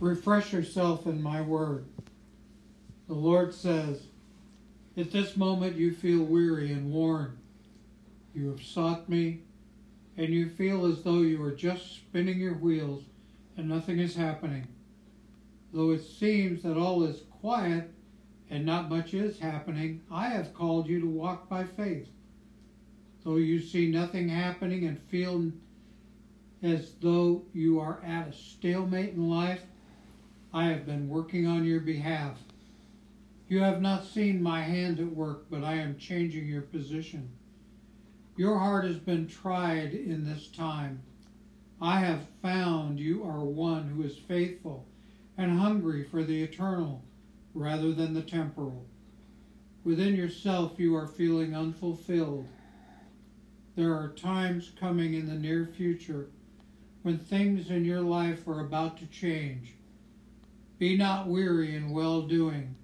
Refresh yourself in my word. The Lord says, At this moment you feel weary and worn. You have sought me, and you feel as though you are just spinning your wheels and nothing is happening. Though it seems that all is quiet and not much is happening, I have called you to walk by faith. Though you see nothing happening and feel as though you are at a stalemate in life, I have been working on your behalf. You have not seen my hand at work, but I am changing your position. Your heart has been tried in this time. I have found you are one who is faithful and hungry for the eternal rather than the temporal. Within yourself, you are feeling unfulfilled. There are times coming in the near future when things in your life are about to change. Be not weary in well doing.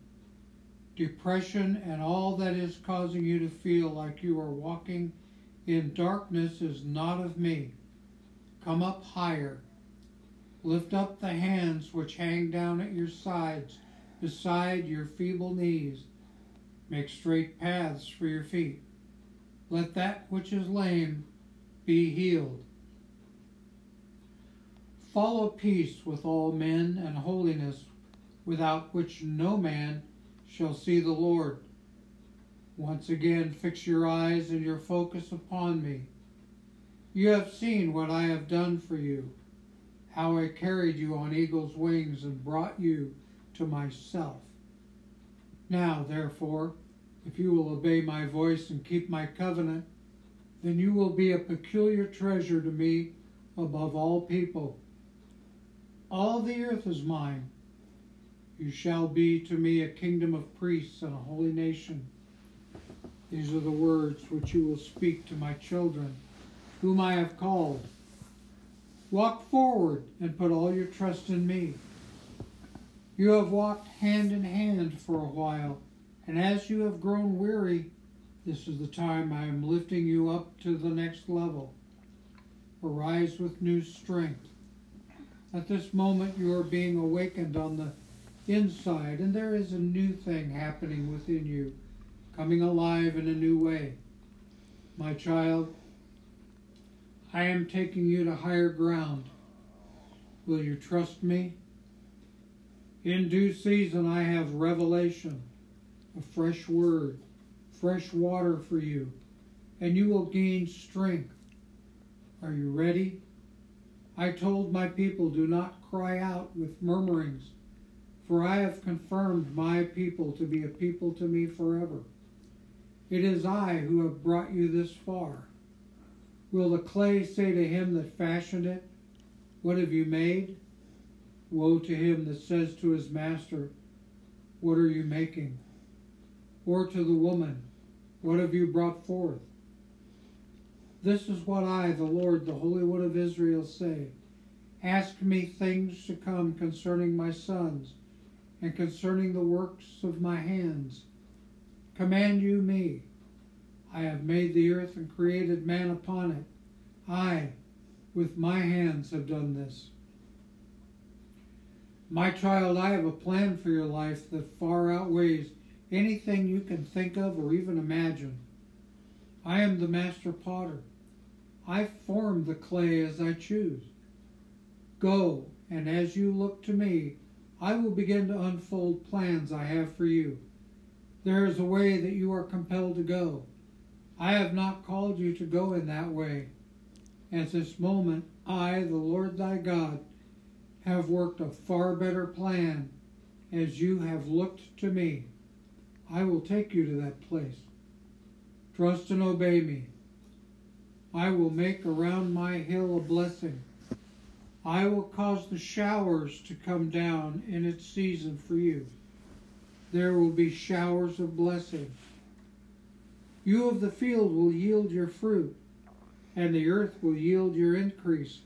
Depression and all that is causing you to feel like you are walking in darkness is not of me. Come up higher. Lift up the hands which hang down at your sides, beside your feeble knees. Make straight paths for your feet. Let that which is lame be healed. Follow peace with all men and holiness, without which no man shall see the Lord. Once again, fix your eyes and your focus upon me. You have seen what I have done for you, how I carried you on eagle's wings and brought you to myself. Now, therefore, if you will obey my voice and keep my covenant, then you will be a peculiar treasure to me above all people. All the earth is mine. You shall be to me a kingdom of priests and a holy nation. These are the words which you will speak to my children, whom I have called. Walk forward and put all your trust in me. You have walked hand in hand for a while, and as you have grown weary, this is the time I am lifting you up to the next level. Arise with new strength. At this moment, you are being awakened on the inside, and there is a new thing happening within you, coming alive in a new way. My child, I am taking you to higher ground. Will you trust me? In due season, I have revelation, a fresh word, fresh water for you, and you will gain strength. Are you ready? I told my people, Do not cry out with murmurings, for I have confirmed my people to be a people to me forever. It is I who have brought you this far. Will the clay say to him that fashioned it, What have you made? Woe to him that says to his master, What are you making? Or to the woman, What have you brought forth? This is what I, the Lord, the Holy One of Israel, say. Ask me things to come concerning my sons and concerning the works of my hands. Command you me. I have made the earth and created man upon it. I, with my hands, have done this. My child, I have a plan for your life that far outweighs anything you can think of or even imagine. I am the master potter. I form the clay as I choose. Go, and as you look to me, I will begin to unfold plans I have for you. There is a way that you are compelled to go. I have not called you to go in that way. At this moment, I, the Lord thy God, have worked a far better plan as you have looked to me. I will take you to that place. Trust and obey me. I will make around my hill a blessing. I will cause the showers to come down in its season for you. There will be showers of blessing. You of the field will yield your fruit, and the earth will yield your increase.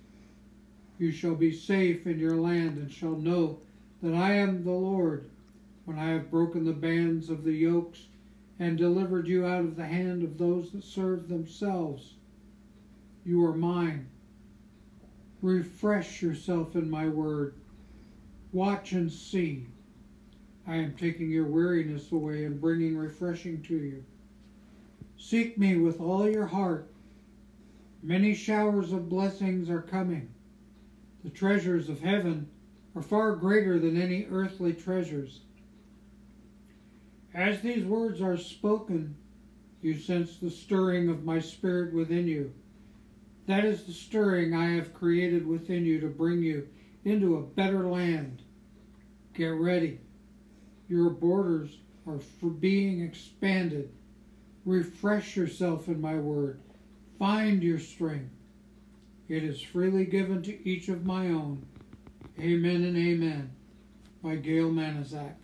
You shall be safe in your land, and shall know that I am the Lord, when I have broken the bands of the yokes and delivered you out of the hand of those that serve themselves you are mine. Refresh yourself in my word. Watch and see. I am taking your weariness away and bringing refreshing to you. Seek me with all your heart. Many showers of blessings are coming. The treasures of heaven are far greater than any earthly treasures. As these words are spoken, you sense the stirring of my spirit within you. That is the stirring I have created within you to bring you into a better land. Get ready. Your borders are for being expanded. Refresh yourself in my word. Find your strength. It is freely given to each of my own. Amen and amen. By Gail Manizak.